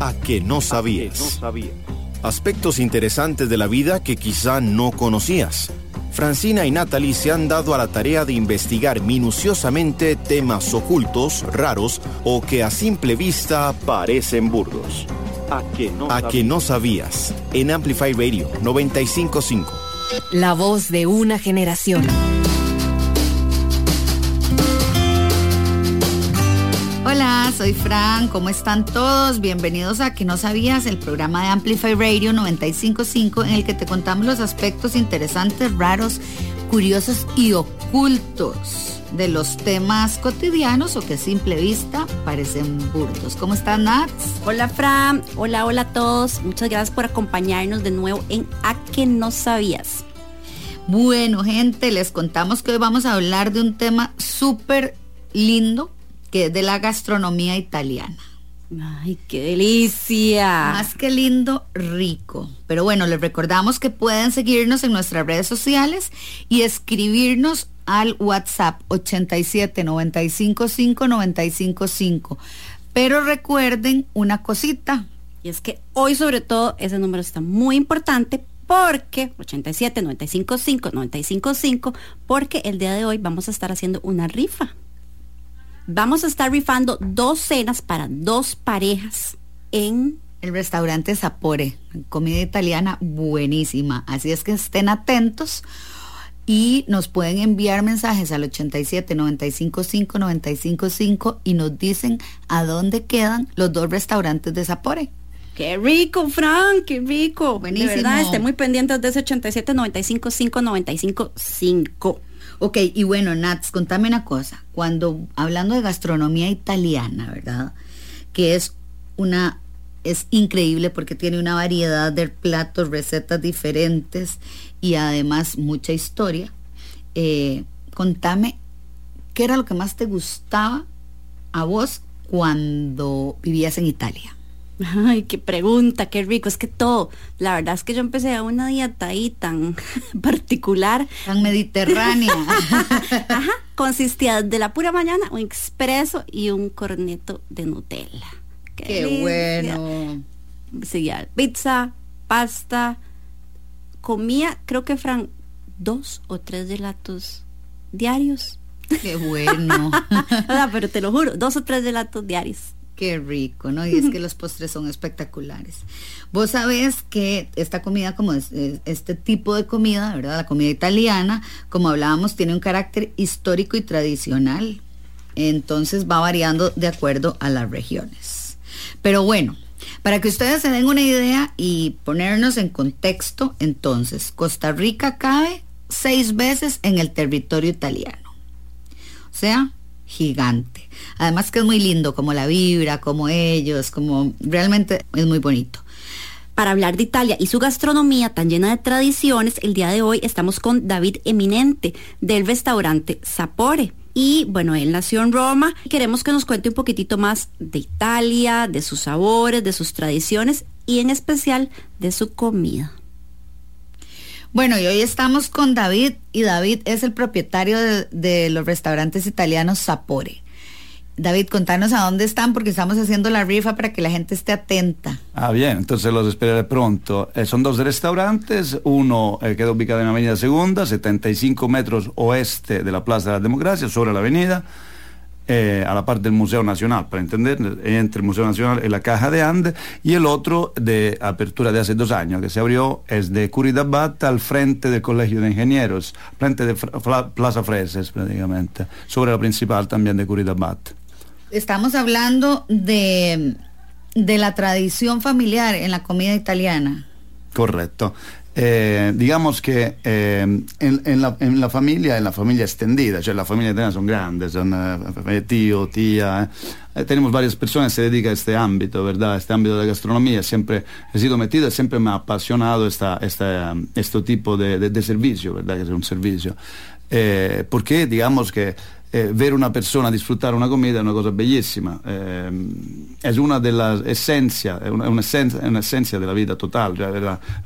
a que no sabías. Aspectos interesantes de la vida que quizá no conocías. Francina y Natalie se han dado a la tarea de investigar minuciosamente temas ocultos, raros o que a simple vista parecen burdos. A que no, a que no sabías. En Amplify Radio 955. La voz de una generación. Hola, soy Fran, ¿cómo están todos? Bienvenidos a Que no sabías, el programa de Amplify Radio 955 en el que te contamos los aspectos interesantes, raros, curiosos y ocultos de los temas cotidianos o que a simple vista parecen burdos. ¿Cómo están, Nats? Hola, Fran. Hola, hola a todos. Muchas gracias por acompañarnos de nuevo en A que no sabías. Bueno, gente, les contamos que hoy vamos a hablar de un tema súper lindo que es de la gastronomía italiana. Ay, qué delicia. Más que lindo, rico. Pero bueno, les recordamos que pueden seguirnos en nuestras redes sociales y escribirnos al WhatsApp 87 95 5 95 5. Pero recuerden una cosita. Y es que hoy sobre todo ese número está muy importante porque 87 95 5 95 5 porque el día de hoy vamos a estar haciendo una rifa vamos a estar rifando dos cenas para dos parejas en el restaurante Sapore, comida italiana buenísima. Así es que estén atentos y nos pueden enviar mensajes al 87 95 5 95 5 y nos dicen a dónde quedan los dos restaurantes de Sapore. Qué rico, Frank, qué rico. Buenísimo. De verdad, esté muy pendientes de ese 87 95 5 95 5. Ok, y bueno, Nats, contame una cosa. Cuando hablando de gastronomía italiana, ¿verdad? Que es una es increíble porque tiene una variedad de platos, recetas diferentes y además mucha historia. Eh, contame, ¿qué era lo que más te gustaba a vos cuando vivías en Italia? Ay, qué pregunta, qué rico. Es que todo, la verdad es que yo empecé a una dieta ahí tan particular. Tan mediterránea. Ajá, consistía de la pura mañana un expreso y un corneto de Nutella. Qué, bueno. Seguía pizza, pasta. Comía, creo que Fran, dos o tres gelatos diarios. Qué bueno. pero te lo juro, dos o tres gelatos diarios. Qué rico, ¿no? Y es que los postres son espectaculares. Vos sabés que esta comida, como es, este tipo de comida, ¿verdad? La comida italiana, como hablábamos, tiene un carácter histórico y tradicional. Entonces va variando de acuerdo a las regiones. Pero bueno, para que ustedes se den una idea y ponernos en contexto, entonces, Costa Rica cabe seis veces en el territorio italiano. O sea, gigante. Además que es muy lindo, como la vibra, como ellos, como realmente es muy bonito. Para hablar de Italia y su gastronomía tan llena de tradiciones, el día de hoy estamos con David Eminente del restaurante Sapore. Y bueno, él nació en Roma. Queremos que nos cuente un poquitito más de Italia, de sus sabores, de sus tradiciones y en especial de su comida. Bueno, y hoy estamos con David y David es el propietario de, los restaurantes italianos Sapore. David, contanos a dónde están porque estamos haciendo la rifa para que la gente esté atenta. Ah, bien, entonces los esperaré pronto. Eh, son dos restaurantes, uno eh, queda ubicado en la Avenida Segunda, 75 metros oeste de la Plaza de la Democracia, sobre la avenida eh, a la parte del Museo Nacional, para entender, entre el Museo Nacional y la Caja de Andes, y el otro de apertura de hace dos años, que se abrió, es de Curidabat al frente del Colegio de Ingenieros, frente de Plaza Freses prácticamente, sobre la principal también de Curidabat. Estamos hablando de, de la tradición familiar en la comida italiana. Correcto. Eh, digamos que eh, en, la, familia, en la familia extendida, cioè la familia italiana son grandes, son eh, tío, tía, tenemos varias personas que se dedican a este ámbito, ¿verdad? Este ámbito de la gastronomía, siempre he sido metido y siempre me ha apasionado esta, este tipo de, de, servicio, ¿verdad? Que es un servicio. porque digamos que eh, ver una persona disfrutar una comida es una cosa bellísima. Eh, es una de las esencias, es una, una, esencia, una esencia de la vida total,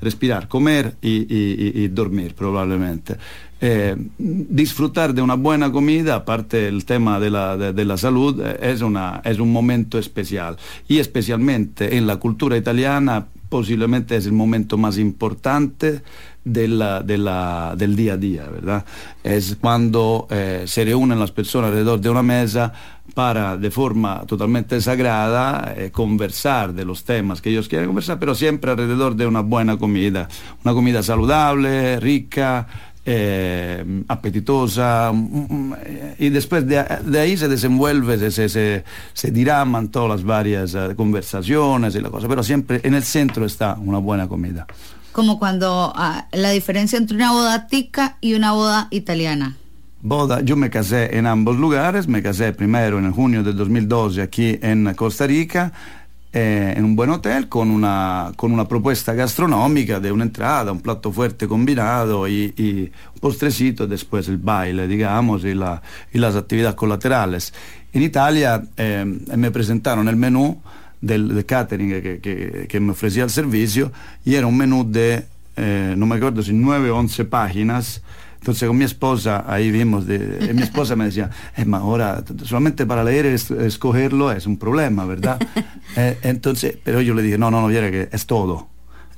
respirar, comer y, y, y dormir probablemente. Eh, disfrutar de una buena comida, aparte del tema de la, de, la salud, eh, es, una, es un momento especial. Y especialmente en la cultura italiana, posiblemente es el momento más importante del día a día, ¿verdad? Es cuando eh, se reúnen las personas alrededor de una mesa para de forma totalmente sagrada conversar de los temas que ellos quieren conversar, pero siempre alrededor de una buena comida, una comida saludable, rica, eh, apetitosa y después de, de, ahí se desenvuelve, se, se, se diraman todas las varias uh, conversaciones y la cosa, pero siempre en el centro está una buena comida. Como cuando uh, la diferencia entre una boda tica y una boda italiana. Boda, yo me casé en ambos lugares, me casé primero en junio del 2012 aquí en Costa Rica eh, en un buen hotel con una, con una, propuesta gastronómica de una entrada, un plato fuerte combinado y, y un postrecito, después el baile, digamos, y, la, y las actividades colaterales. En Italia eh, me presentaron el menú del, catering que, que, que, me ofrecía el servicio y era un menú de, eh, no me acuerdo si 9 o 11 páginas entonces con mi esposa, ahí vimos, de, mi esposa me decía, eh, ma ahora solamente para leer es, escogerlo es un problema, ¿verdad? Eh, entonces, pero yo le dije, no, no, no, que es todo,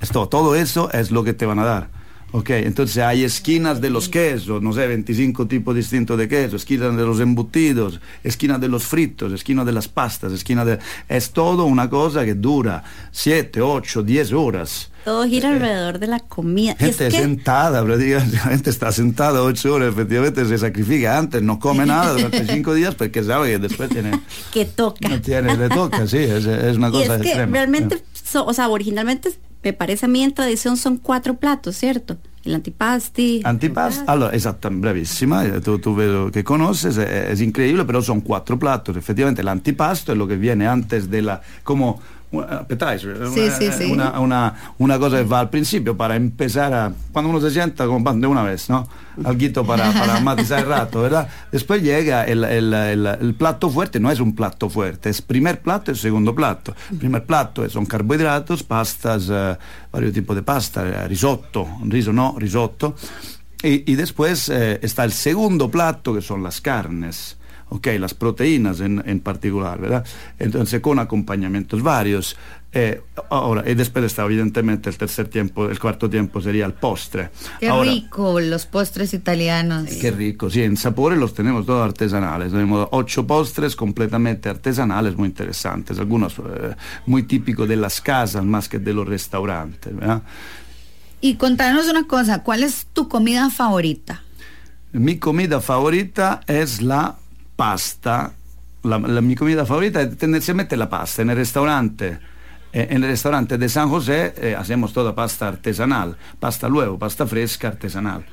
es todo, todo eso es lo que te van a dar. Ok, entonces hay esquinas de los quesos, no sé, 25 tipos distintos de queso, esquinas de los embutidos, esquinas de los fritos, esquinas de las pastas, esquinas de... Es todo una cosa que dura 7, 8, 10 horas. Todo gira alrededor de la comida. Gente sentada, pero diga, la gente está sentada ocho horas, efectivamente se sacrifica antes, no come nada durante cinco días porque sabe que después tiene... que toca. No tiene, le toca, sí, es, es una cosa y es que realmente, o sea, originalmente me parece a mí en tradición son cuatro platos, ¿cierto? El antipasti. Antipasti, allora, esatto, bravissima, tu, tu vedo che conoces, es, es increíble, pero son cuatro platos. Efectivamente, el antipasto es lo que viene antes de la, como appetizer, sí, una, sí, sí. Una, una, una, cosa que va al principio para empezar a, cuando uno se sienta como de una vez, ¿no? Alguito para, para matizar el rato, ¿verdad? Después llega el, el, el, el, plato fuerte, no es un plato fuerte, es primer plato y segundo plato. El primer plato son carbohidratos, pastas, uh, varios tipos de pasta, risotto, riso no, risotto. Y, y después eh, está el segundo plato que son las carnes ok, las proteínas en, en particular, ¿verdad? Entonces con acompañamientos varios. Eh, ahora, y después está evidentemente el tercer tiempo, el cuarto tiempo sería el postre. Qué ahora, rico los postres italianos. Qué rico, sí, en Sapore los tenemos todos artesanales, tenemos ocho postres completamente artesanales muy interesantes, algunos eh, muy típicos de las casas más que de los restaurantes, ¿verdad? Y contanos una cosa, ¿cuál es tu comida favorita? Mi comida favorita es la pasta, la, la, mi comida favorita es tendenzialmente la pasta. En el restaurante, eh, en el restaurante de San José eh, hacemos toda pasta artesanal, pasta luego, pasta fresca artesanal.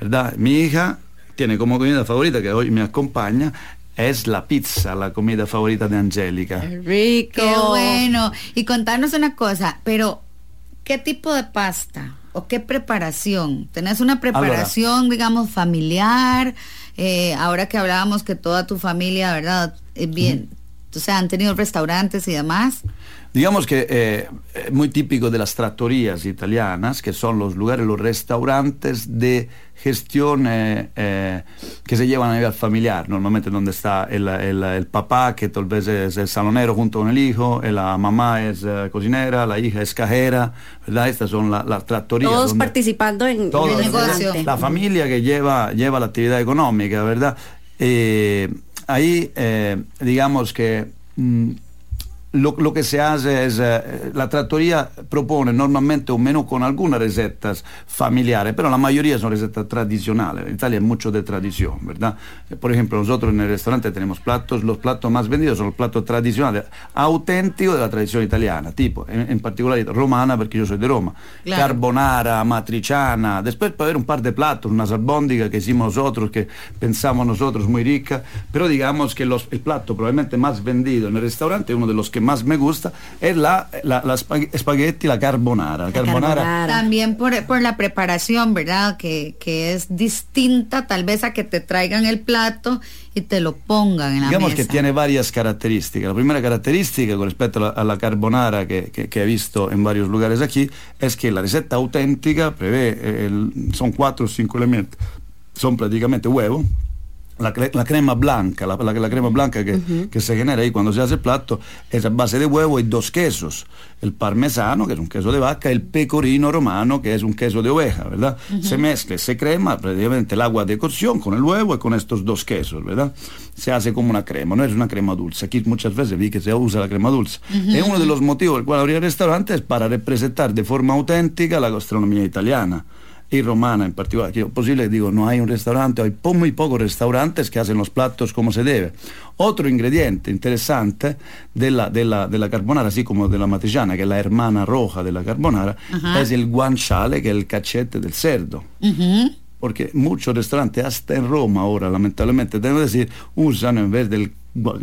¿verdad? Mi hija tiene como comida favorita, que hoy me acompaña, es la pizza, la comida favorita de Angélica. Rico. Qué bueno. Y contarnos una cosa, pero ¿qué tipo de pasta o qué preparación? ¿Tenés una preparación, allora, digamos, familiar? Eh, ahora que hablábamos que toda tu familia, ¿verdad? Eh, bien, sea, han tenido restaurantes y demás. Digamos que eh, muy típico de las trattorías italianas, que son los lugares, los restaurantes de gestión eh, eh, que se llevan a nivel familiar, normalmente donde está el, el, el, papá, que tal vez es el salonero junto con el hijo, la mamá es uh, cocinera, la hija es cajera, ¿verdad? Estas son las la trattorías. Todos participando en, todos, el negocio. La familia que lleva, lleva la actividad económica, ¿verdad? Eh, ahí, digamos que... Lo, lo, que se hace es, eh, la trattoria propone normalmente un menú con algunas recetas familiares, pero la mayoría son recetas tradicionales. En Italia es mucho de tradición, ¿verdad? Por ejemplo, nosotros en el restaurante tenemos platos, los platos más vendidos son los platos tradicionales, auténticos de la tradición italiana, tipo, en, en particular romana, porque yo soy de Roma, claro. carbonara, matriciana, después puede haber un par de platos, una albóndiga que hicimos nosotros, que pensamos nosotros muy rica, pero digamos que los, el plato probablemente más vendido en el restaurante es uno de los que más me gusta es la, la, la espagueti, la carbonara. La carbonara. carbonara. También por, por, la preparación, ¿verdad? Que, que, es distinta tal vez a que te traigan el plato y te lo pongan en la Digamos mesa. que tiene varias características. La primera característica con respecto a la, a la carbonara que, que, que, he visto en varios lugares aquí es que la receta auténtica prevé, el, son cuatro o cinco elementos son prácticamente huevo, la, crema blanca, la, crema blanca que, se genera ahí cuando se hace el plato es a base de huevo y dos quesos. El parmesano, que es un queso de vaca, y el pecorino romano, que es un queso de oveja, ¿verdad? Se mezcla, se crema prácticamente el agua de cocción con el huevo y con estos dos quesos, ¿verdad? Se hace como una crema, no es una crema dulce. Aquí muchas veces vi que se usa la crema dulce. Es uno de los motivos por el cual abrir restaurantes es para representar de forma auténtica la gastronomía italiana y romana en particular. Que posible, digo, no hay un restaurante, hay muy pocos restaurantes que hacen los platos como se debe. Otro ingrediente interesante de la, de la, de la carbonara, así como de la matriciana, que es la hermana roja de la carbonara, es el guanciale, que es el cachete del cerdo. Porque muchos restaurantes, hasta en Roma ahora, lamentablemente, debo decir, usan en vez del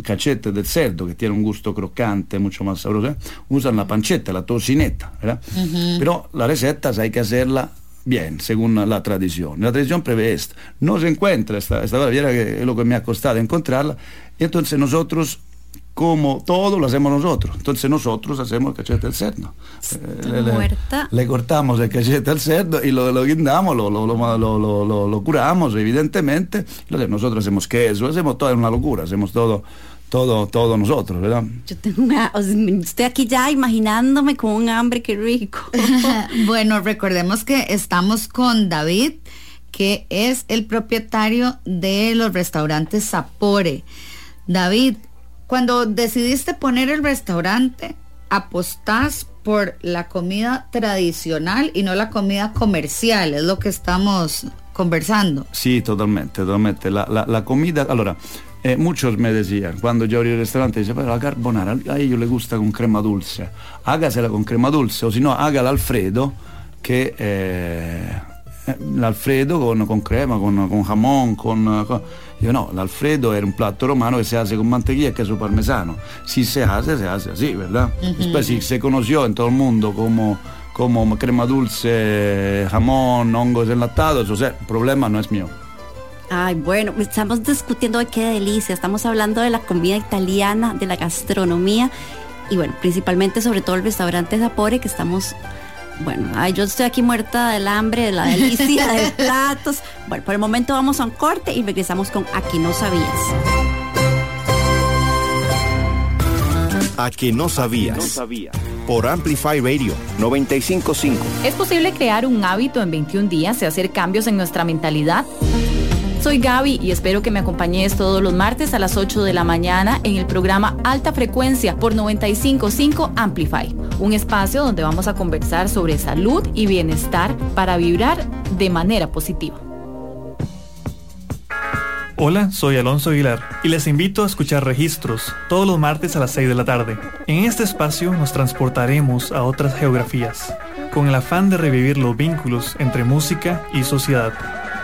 cachete del cerdo, que tiene un gusto crocante, mucho más sabroso, ¿eh? usan la pancetta, la tocineta, ¿verdad? Pero la receta hay que hacerla bien, según la tradición. La tradición prevé esto. No se encuentra esta, esta que es lo que me ha costado encontrarla. Y entonces nosotros, como todo, lo hacemos nosotros. Entonces nosotros hacemos el cachete del cerdo. Eh, le, cortamos el cachete al cerdo y lo, lo guindamos, lo, lo, lo, curamos, evidentemente. Nosotros hacemos queso, hacemos todo, es una locura, hacemos todo todo, todos nosotros, ¿verdad? Yo tengo una, estoy aquí ya imaginándome con un hambre, qué rico. bueno, recordemos que estamos con David, que es el propietario de los restaurantes Sapore. David, cuando decidiste poner el restaurante, apostás por la comida tradicional y no la comida comercial, es lo que estamos conversando. Sí, totalmente, totalmente. La, la, la comida, allora, eh, muchos me decían, cuando yo abrí el restaurante, dice, pero la carbonara a ellos les gusta con crema dulce, hágasela con crema dulce, o si no, hágala Alfredo, que eh, l'Alfredo con, con, crema, con, con jamón, con, con... Yo no, l'Alfredo era un plato romano que se hace con mantequilla y queso parmesano. Si se hace, se hace así, ¿verdad? Uh -huh. Después si se conoció en todo el mundo como, como crema dulce, jamón, hongos enlatados, o sea, el problema no es mío. Ay, bueno, estamos discutiendo de qué delicia, estamos hablando de la comida italiana, de la gastronomía y bueno, principalmente sobre todo el restaurante Zapore que estamos, bueno, ay, yo estoy aquí muerta del hambre, de la delicia de platos. Bueno, por el momento vamos a un corte y regresamos con Aquí no sabías. A que no sabías. No sabía. Por Amplify Radio 955. ¿Es posible crear un hábito en 21 días y hacer cambios en nuestra mentalidad? Soy Gaby y espero que me acompañes todos los martes a las 8 de la mañana en el programa Alta Frecuencia por 955 Amplify, un espacio donde vamos a conversar sobre salud y bienestar para vibrar de manera positiva. Hola, soy Alonso Aguilar y les invito a escuchar registros todos los martes a las 6 de la tarde. En este espacio nos transportaremos a otras geografías, con el afán de revivir los vínculos entre música y sociedad.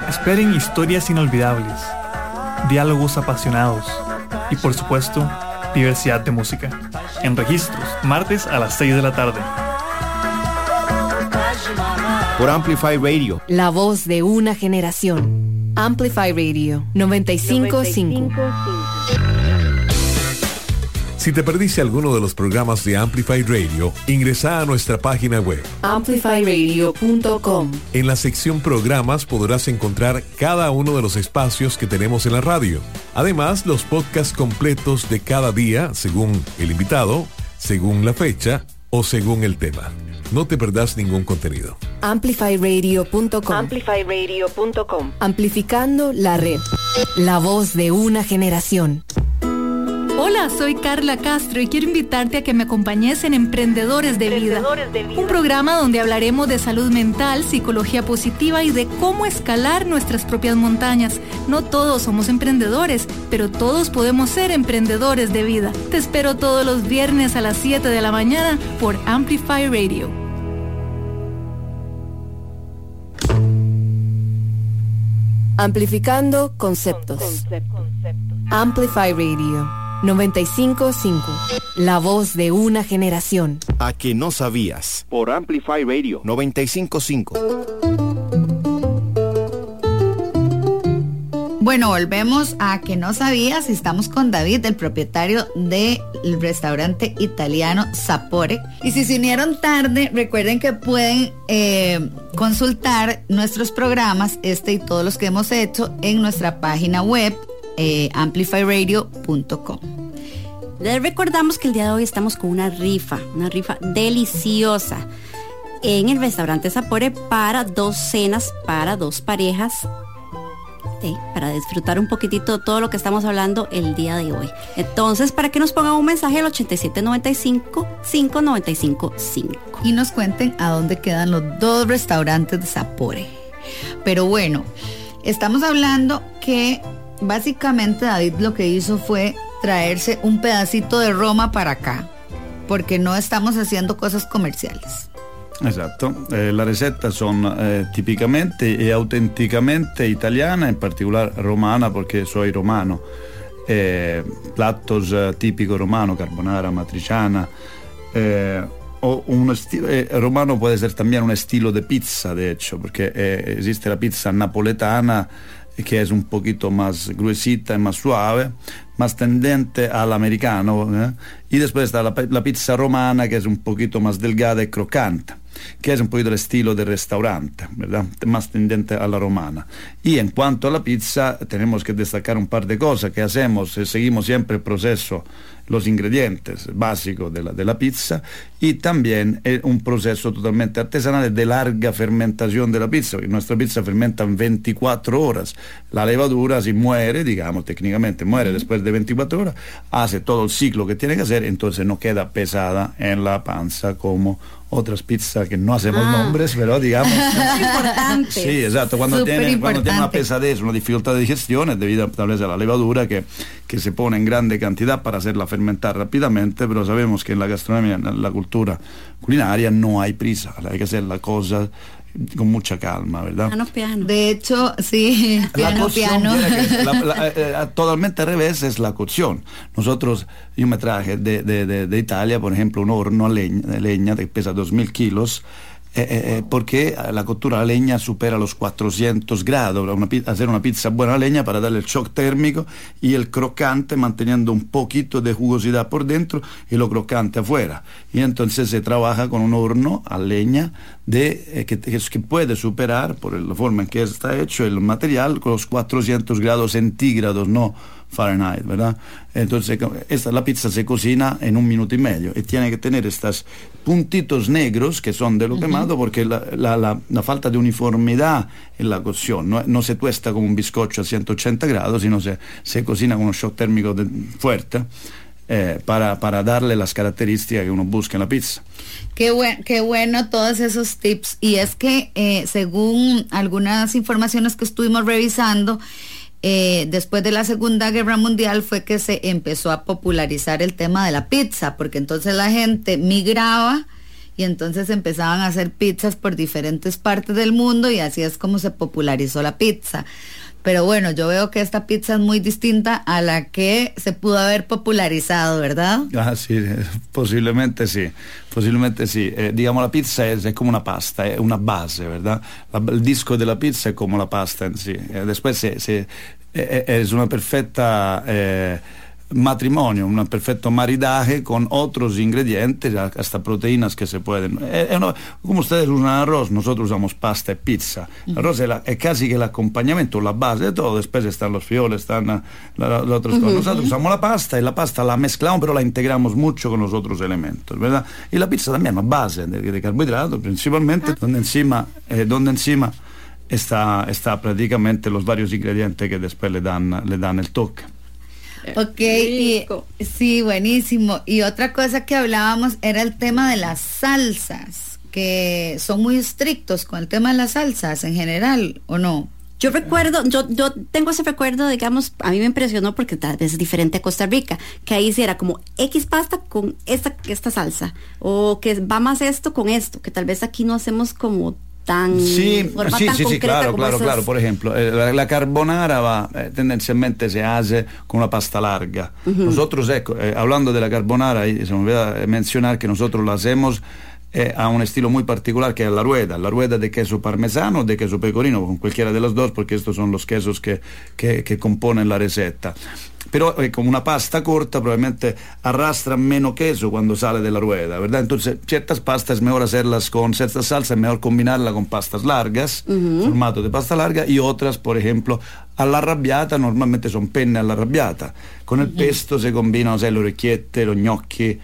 Esperen historias inolvidables, diálogos apasionados y por supuesto, diversidad de música. En registros, martes a las 6 de la tarde. Por Amplify Radio. La voz de una generación. Amplify Radio 955. Si te perdiste alguno de los programas de Amplify Radio, ingresa a nuestra página web amplifyradio.com. En la sección programas podrás encontrar cada uno de los espacios que tenemos en la radio. Además, los podcasts completos de cada día según el invitado, según la fecha o según el tema. No te perdás ningún contenido. Amplifyradio.com. Amplifyradio.com. Amplificando la red. La voz de una generación. Hola, soy Carla Castro y quiero invitarte a que me acompañes en Emprendedores de, Vida, un programa donde hablaremos de salud mental, psicología positiva y de cómo escalar nuestras propias montañas. No todos somos emprendedores, pero todos podemos ser emprendedores de vida. Te espero todos los viernes a las 7 de la mañana por Amplify Radio. Amplificando conceptos. Amplify Radio 955. La voz de una generación. A que no sabías. Por Amplify Radio 955. Bueno, volvemos a que no sabías. Estamos con David, el propietario del restaurante italiano Sapore. Y si se unieron tarde, recuerden que pueden eh, consultar nuestros programas, este y todos los que hemos hecho, en nuestra página web eh, amplifyradio.com. Les recordamos que el día de hoy estamos con una rifa, una rifa deliciosa en el restaurante Sapore para dos cenas para dos parejas para disfrutar un poquitito todo lo que estamos hablando el día de hoy. Entonces, para que nos pongan un mensaje al 8795 595 5. Y nos cuenten a dónde quedan los dos restaurantes de Sapore. Pero bueno, estamos hablando que básicamente David lo que hizo fue traerse un pedacito de Roma para acá, porque no estamos haciendo cosas comerciales. Esatto, eh, la ricetta sono eh, tipicamente e autenticamente italiana, in particolare romana perché sono romano. Eh, plattos eh, romano, carbonara, matriciana. Eh, o un estilo, eh, romano può essere también un estilo de pizza, de hecho, perché esiste la pizza napoletana que es un poquito más gruesita y más suave, más tendente al americano. ¿eh? Y después está la, pizza romana, que es un poquito más delgada y crocante, que es un poquito el estilo del restaurante, ¿verdad? tendente a la romana. Y en cuanto a la pizza, tenemos que destacar un par de cosas que hacemos, seguimos siempre el proceso los ingredientes básicos de la, de la pizza y también es un proceso totalmente artesanal de larga fermentación de la pizza, porque nuestra pizza fermenta en 24 horas. La levadura si muere, digamos, técnicamente muere después de 24 horas, hace todo el ciclo que tiene que hacer, entonces no queda pesada en la panza como otras pizzas que no hacemos ah. nombres, pero digamos... importante. Sí, exacto. Cuando tiene, cuando tiene, una pesadez, una dificultad de digestión es debido tal vez a la levadura que, que se pone en grande cantidad para hacerla fermentar rápidamente, pero sabemos que en la gastronomía, en la cultura culinaria no hay prisa, hay que hacer la cosa con mucha calma, ¿verdad? Piano, piano. De hecho, sí, piano, piano. Eh, eh, totalmente al revés es la cocción. Nosotros, yo me traje de, de, de, de Italia, por ejemplo, un horno a leña, de leña que pesa 2000 kilos eh, porque la cottura a leña supera los 400 grados, una, hacer una pizza buena a leña para darle el shock térmico y el crocante manteniendo un poquito de jugosidad por dentro y lo crocante afuera. Y entonces se trabaja con un horno a leña de, que, que, puede superar, por la forma en que está hecho el material, con los 400 grados centígrados, no Fahrenheit, ¿verdad? Entonces, esta, la pizza se cocina en un minuto y medio y tiene que tener estos puntitos negros que son de lo quemado porque la, la, la, la, falta de uniformidad en la cocción no, no, se tuesta como un bizcocho a 180 grados, sino se, se cocina con un shock térmico de, fuerte. Eh, para, para, darle las características que uno busca en la pizza. Qué, buen, qué bueno todos esos tips. Y es que eh, según algunas informaciones que estuvimos revisando, eh, después de la Segunda Guerra Mundial fue que se empezó a popularizar el tema de la pizza, porque entonces la gente migraba y entonces empezaban a hacer pizzas por diferentes partes del mundo y así es como se popularizó la pizza. Pero bueno, yo veo que esta pizza es muy distinta a la que se pudo haber popularizado, ¿verdad? Ah, sí, posiblemente sí, posiblemente sí. Eh, digamos, la pizza es, es, como una pasta, es una base, ¿verdad? El disco de la pizza es como la pasta en sí. Eh, después se, eh, es una perfecta... Matrimonio, un perfecto maridaje con otros ingredientes, hasta proteínas que se pueden. Eh, eh, no, como ustedes usan arroz, nosotros usamos pasta y pizza. El arroz es, la, es, casi que el acompañamiento, la base de todo. Después están los fioles, están las la, la otras cosas. Nosotros usamos la pasta y la pasta la mezclamos, pero la integramos mucho con los otros elementos, ¿verdad? Y la pizza también una base de, de carbohidratos, principalmente, donde encima, eh, donde encima está, está prácticamente los varios ingredientes que después le dan, le dan el toque. Ok, y, sí, buenísimo. Y otra cosa que hablábamos era el tema de las salsas, que son muy estrictos con el tema de las salsas en general, ¿o no? Yo recuerdo, yo, yo tengo ese recuerdo, digamos, a mí me impresionó porque tal vez es diferente a Costa Rica, que ahí sí era como X pasta con esta, esta salsa, o que va más esto con esto, que tal vez aquí no hacemos como tan sí, sí, sí, sí, claro, claro, esos... claro. Por ejemplo, eh, la, la, carbonara va, eh, tendencialmente se hace con una pasta larga. Uh -huh. Nosotros, ecco, eh, hablando de la carbonara, se me olvida mencionar que nosotros la hacemos eh, ha un estilo muy particular que es la rueda, la rueda de queso parmesano o de queso pecorino, con cualquiera de los dos, porque estos son los quesos que, que, que componen la receta. Pero eh, como una pasta corta probablemente arrastra menos queso cuando sale de la rueda, ¿verdad? Entonces, ciertas pastas es mejor hacerlas con cierta salsa, es mejor combinarla con pastas largas, formato de pasta larga, y otras, por ejemplo, a la arrabbiata normalmente son penne alla arrabbiata. Con el pesto se combinano, sai, le orecchiette, los gnocchi,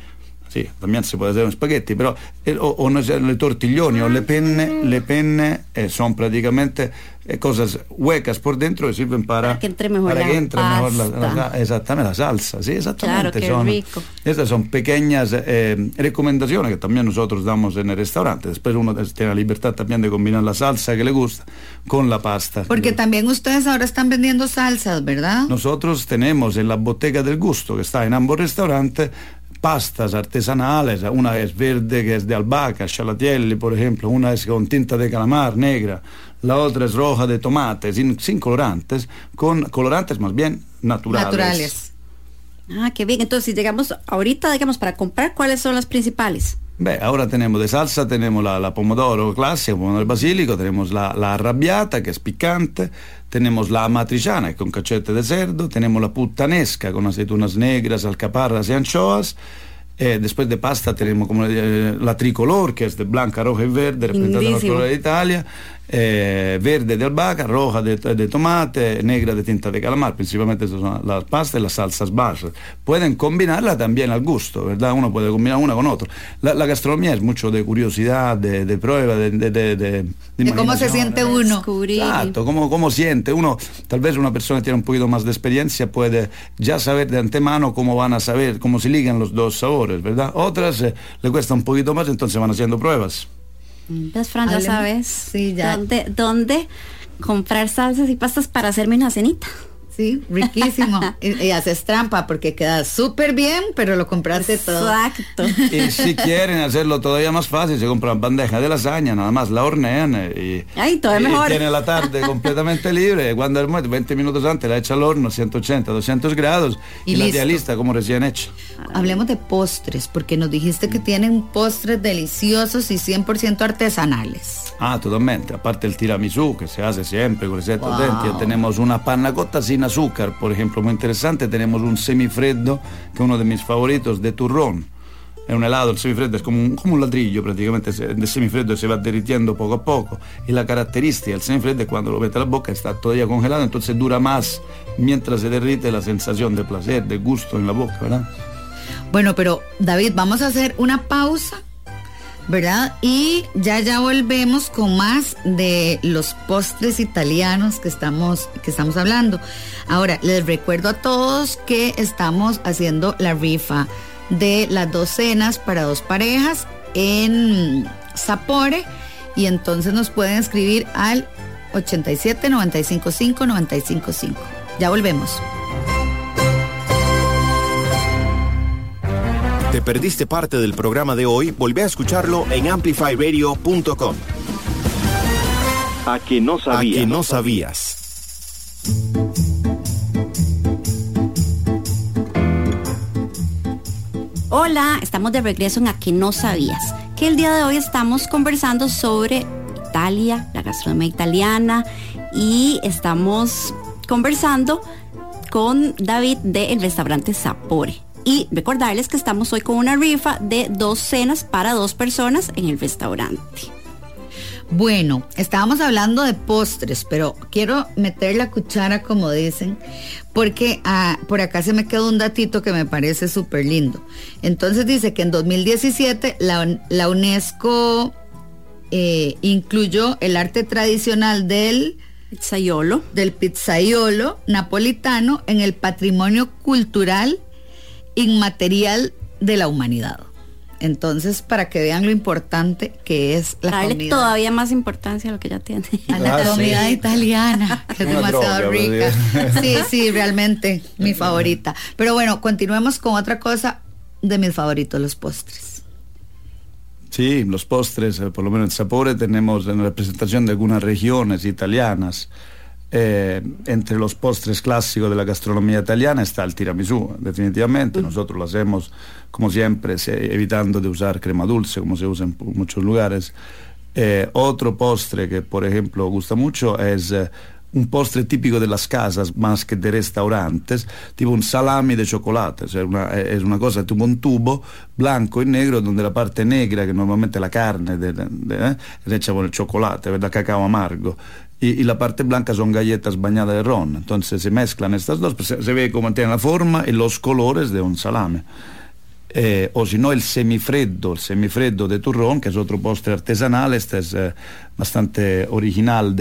sì, también se puede hacer un spaghetti, però eh, o, o le tortiglioni o le penne, le penne eh, son prácticamente eh, cosas huecas por dentro que sirven para, Para que entre mejor para la que entre mejor la, pasta. la- exactamente la salsa, sí, exactamente. Claro, qué son, rico. Estas son pequeñas eh, recomendaciones que también nosotros damos en el restaurante. Después uno tiene la libertad también de combinar la salsa que le gusta con la pasta. Porque también ustedes ahora están vendiendo salsas, ¿verdad? Nosotros tenemos en la Bottega del Gusto, que está en ambos restaurantes, pastas artesanales. Una es verde, que es de albahaca, chalatielli, por ejemplo. Una es con tinta de calamar negra. La otra es roja de tomate, sin, sin colorantes, con colorantes más bien naturales. Naturales. Ah, qué bien. Entonces, si llegamos ahorita, digamos, para comprar, ¿cuáles son las principales? Beh, ahora tenemos de salsa, tenemos la, la pomodoro clásica, pomodoro basílico, tenemos la, la arrabbiata que es picante, tenemos la amatriciana con cachete de cerdo, tenemos la puttanesca con aceitunas negras, alcaparras y anchoas. Eh, después de pasta tenemos como eh, la tricolor que es de blanca, roja y verde, representando los Lindísimo. colores de Italia, eh, verde de albahaca, roja de, de tomate, negra de tinta de calamar, principalmente son las pastas y las salsas basas. Pueden combinarla también al gusto, ¿verdad? Uno puede combinar una con otra. La, la gastronomía es mucho de curiosidad, de, de prueba, de, de, de, de- de De cómo se siente ¿no? uno. Descubrir. Exacto, cómo, cómo siente. Uno, tal vez una persona que tiene un poquito más de experiencia puede ya saber de antemano cómo van a saber, cómo se ligan los dos sabores, ¿verdad? Otras eh, le cuesta un poquito más, entonces van haciendo pruebas. Entonces, Fran, ya sabes sí, ya. ¿dónde, dónde comprar salsas y pastas para hacerme una cenita. Sí, riquísimo. y, y haces trampa porque queda súper bien, pero lo compraste todo. Exacto. Y si quieren hacerlo todavía más fácil, se compran bandeja de lasaña, nada más la hornean eh, y, Ay, todavía y mejor. tiene la tarde completamente libre. Cuando el muerto, 20 minutos antes la echa al horno, 180, 200 grados y, Y la lista como recién hecha. Hablemos de postres, porque nos dijiste que tienen postres deliciosos y 100% artesanales. Ah, totalmente. Aparte el tiramisú, que se hace siempre con recetas Wow. auténticas. Tenemos una panna cotta sin azúcar, por ejemplo, muy interesante. Tenemos un semifreddo, que es uno de mis favoritos, de turrón. Es un helado, el semifreddo es como un, como un ladrillo prácticamente, el semifreddo se va derritiendo poco a poco. Y la característica del semifreddo es cuando lo mete a la boca está todavía congelado, entonces dura más mientras se derrite la sensación de placer, de gusto en la boca, ¿verdad? Bueno, pero David, vamos a hacer una pausa, ¿verdad? Y ya ya volvemos con más de los postres italianos que estamos, que estamos hablando. Ahora, les recuerdo a todos que estamos haciendo la rifa de las dos cenas para dos parejas en Sapore y entonces nos pueden escribir al 87 955 955. Ya volvemos. ¿Te perdiste parte del programa de hoy? Volvé a escucharlo en amplifyradio.com. A que no A sabía. que no sabías. Hola, estamos de regreso en A que no sabías, que el día de hoy estamos conversando sobre Italia, la gastronomía italiana y estamos conversando con David del restaurante Sapore. Y recordarles que estamos hoy con una rifa de dos cenas para dos personas en el restaurante. Bueno, estábamos hablando de postres, pero quiero meter la cuchara, como dicen, porque ah, por acá se me quedó un datito que me parece súper lindo. Entonces dice que en 2017 la, la UNESCO eh, incluyó el arte tradicional del, Pizzaiolo. del pizzaiolo napolitano en el patrimonio cultural inmaterial de la humanidad. Entonces, para que vean lo importante que es la Darle comida. todavía más importancia a lo que ya tiene. A la Ah, sí. comida italiana, que es Una demasiado droga, rica. Sí, sí, realmente mi favorita. Pero bueno, continuemos con otra cosa de mis favoritos, los postres. Sí, los postres, eh, por lo menos en Sapore, tenemos en representación de algunas regiones italianas. Eh, entre los postres clásicos de la gastronomía italiana está el tiramisú, definitivamente. Nosotros lo hacemos, como siempre, evitando de usar crema dulce, como se usa en muchos lugares. Eh, otro postre que, por ejemplo, gusta mucho es eh, un postre típico de las casas más que de restaurantes, tipo un salami de chocolate, es una cosa tipo un tubo blanco y negro donde la parte negra, que normalmente es la carne, de, de, hecha con el chocolate, ¿verdad? cacao amargo, y, la parte blanca son galletas bañadas de ron. Entonces se mezclan estas dos, pues, se, ve cómo tiene la forma y los colores de un salame. Eh, o si no el semifreddo, el semifreddo de turrón, que es otro postre artesanal, este es eh, bastante original.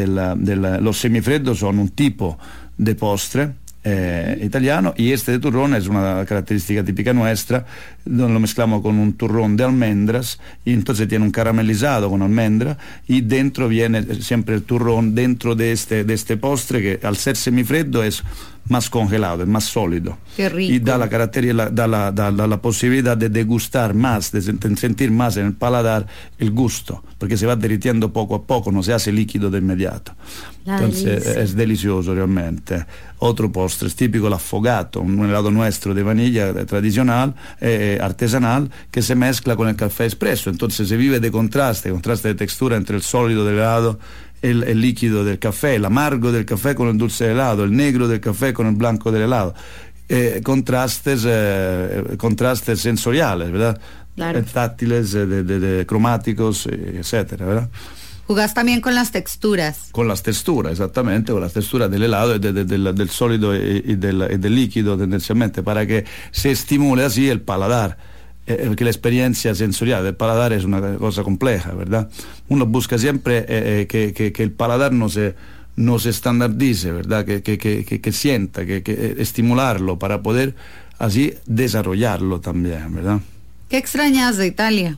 los semifreddos son un tipo de postre eh, italiano. Y este de turrón es una característica típica nuestra, donde lo mezclamos con un turrón de almendras y entonces tiene un caramelizado con almendra y dentro viene siempre el turrón dentro de este, de postre que al ser semifreddo es más congelado, es más sólido. Y da la, característica, da la, da, la posibilidad de degustar más, de sentir más en el paladar el gusto, porque se va derritiendo poco a poco, no se hace líquido de inmediato. Entonces es delicioso realmente. Otro postre es típico, el affogato, un helado nuestro de vanilla tradicional, eh, artesanal, que se mezcla con el café espresso. Entonces se vive de contraste, contraste de textura entre el sólido del helado el, líquido del café, el amargo del café con el dulce helado, el negro del café con el blanco del helado. Eh, contrastes, eh, contrastes sensoriales, ¿verdad? Claro. Táctiles, de, cromáticos, etcétera, ¿verdad? Jugás también con las texturas. Con las texturas, exactamente, con las texturas del helado y del sólido y, del, del, líquido tendencialmente, para que se estimule así el paladar. Eh, porque la experiencia sensorial del paladar es una cosa compleja, ¿verdad? Uno busca siempre eh, eh, que, que, que, el paladar no se, no se estandardice, ¿verdad? Que, que sienta, que, estimularlo para poder así desarrollarlo también, ¿verdad? ¿Qué extrañas de Italia?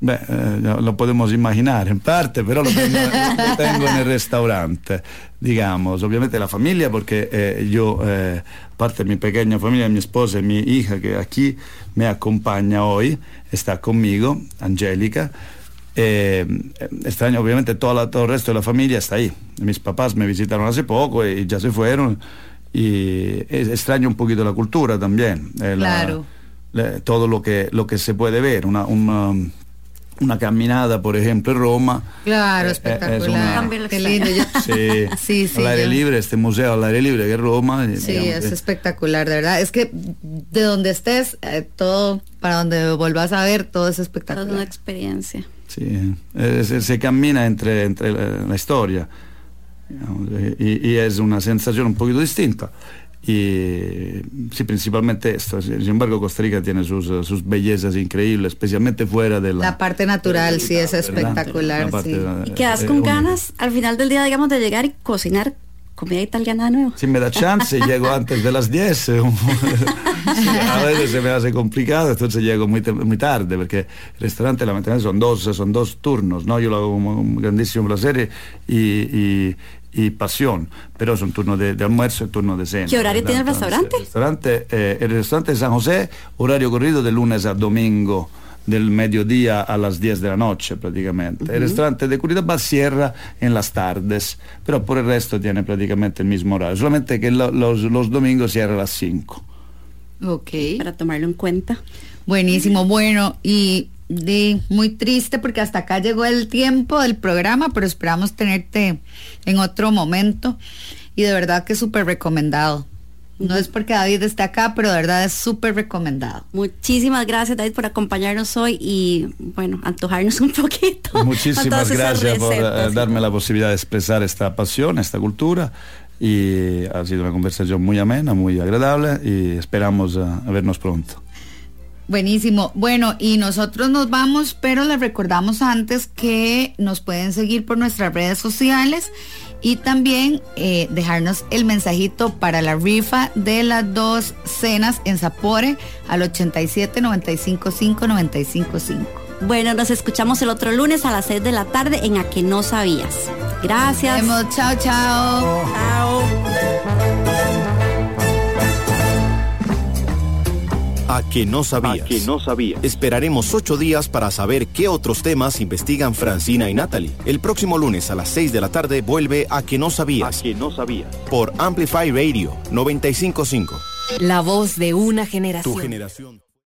Beh, eh, lo podemos imaginar en parte, pero lo tengo, lo tengo en el restaurante, digamos. Obviamente la familia, porque eh, yo, eh, parte de mi pequeña familia, mi esposa y mi hija que aquí me acompaña hoy, está conmigo, Angélica. Eh, extraño, obviamente todo, la, todo el resto de la familia está ahí. Mis papás me visitaron hace poco y ya se fueron. Y extraño un poquito la cultura también. claro. La, todo lo que, lo que se puede ver, una, una una caminata, por ejemplo, en Roma. Claro, eh, espectacular. Qué lindo. sí, sí, sí, al aire libre, este museo al aire libre que es Roma. Sí, es espectacular, de verdad. Es que de donde estés, eh, todo, para donde vuelvas a ver, todo es espectacular. Es una experiencia. Sí, se, camina entre, entre la, historia y, y, es una sensación un poquito distinta. Y sí, principalmente esto. Sin embargo, Costa Rica tiene sus, sus bellezas increíbles, especialmente fuera de la... La parte natural, sí, es espectacular. Sí. y quedas con ganas al final del día, digamos, de llegar y cocinar comida italiana de nuevo. Si me da chance, llego antes de las 10. a veces se me hace complicado, entonces llego muy, muy tarde, porque el restaurante la mañana son dos, son dos turnos, ¿no? Yo lo hago con un grandísimo placer y, y y pasión, pero es un turno de, almuerzo y turno de cena. ¿Qué horario tiene el restaurante? El restaurante, eh, el restaurante de San José, horario corrido de lunes a domingo, del mediodía a las 10 de la noche prácticamente. El restaurante de Curitiba cierra en las tardes, pero por el resto tiene prácticamente el mismo horario, solamente que los, los domingos cierra a las 5. Ok. Para tomarlo en cuenta. Buenísimo, bueno, y de muy triste porque hasta acá llegó el tiempo del programa, pero esperamos tenerte en otro momento y de verdad que es súper recomendado. No es porque David esté acá, pero de verdad es súper recomendado. Muchísimas gracias David por acompañarnos hoy y bueno, antojarnos un poquito. Muchísimas gracias por eh, darme la posibilidad de expresar esta pasión, esta cultura y ha sido una conversación muy amena, muy agradable y esperamos uh, vernos pronto. Buenísimo. Bueno, y nosotros nos vamos, pero les recordamos antes que nos pueden seguir por nuestras redes sociales y también eh, dejarnos el mensajito para la rifa de las dos cenas en Sapore al 87 95 5 95 5. Bueno, nos escuchamos el otro lunes a las 6 de la tarde en A que no sabías. Gracias. Nos vemos. Chao, chao. Chao. A que no sabías. que no sabías. Esperaremos ocho días para saber qué otros temas investigan Francina y Natalie. El próximo lunes a las 6 de la tarde vuelve A que no sabías. A que no sabías. Por Amplify Radio 955. La voz de una generación. Tu generación.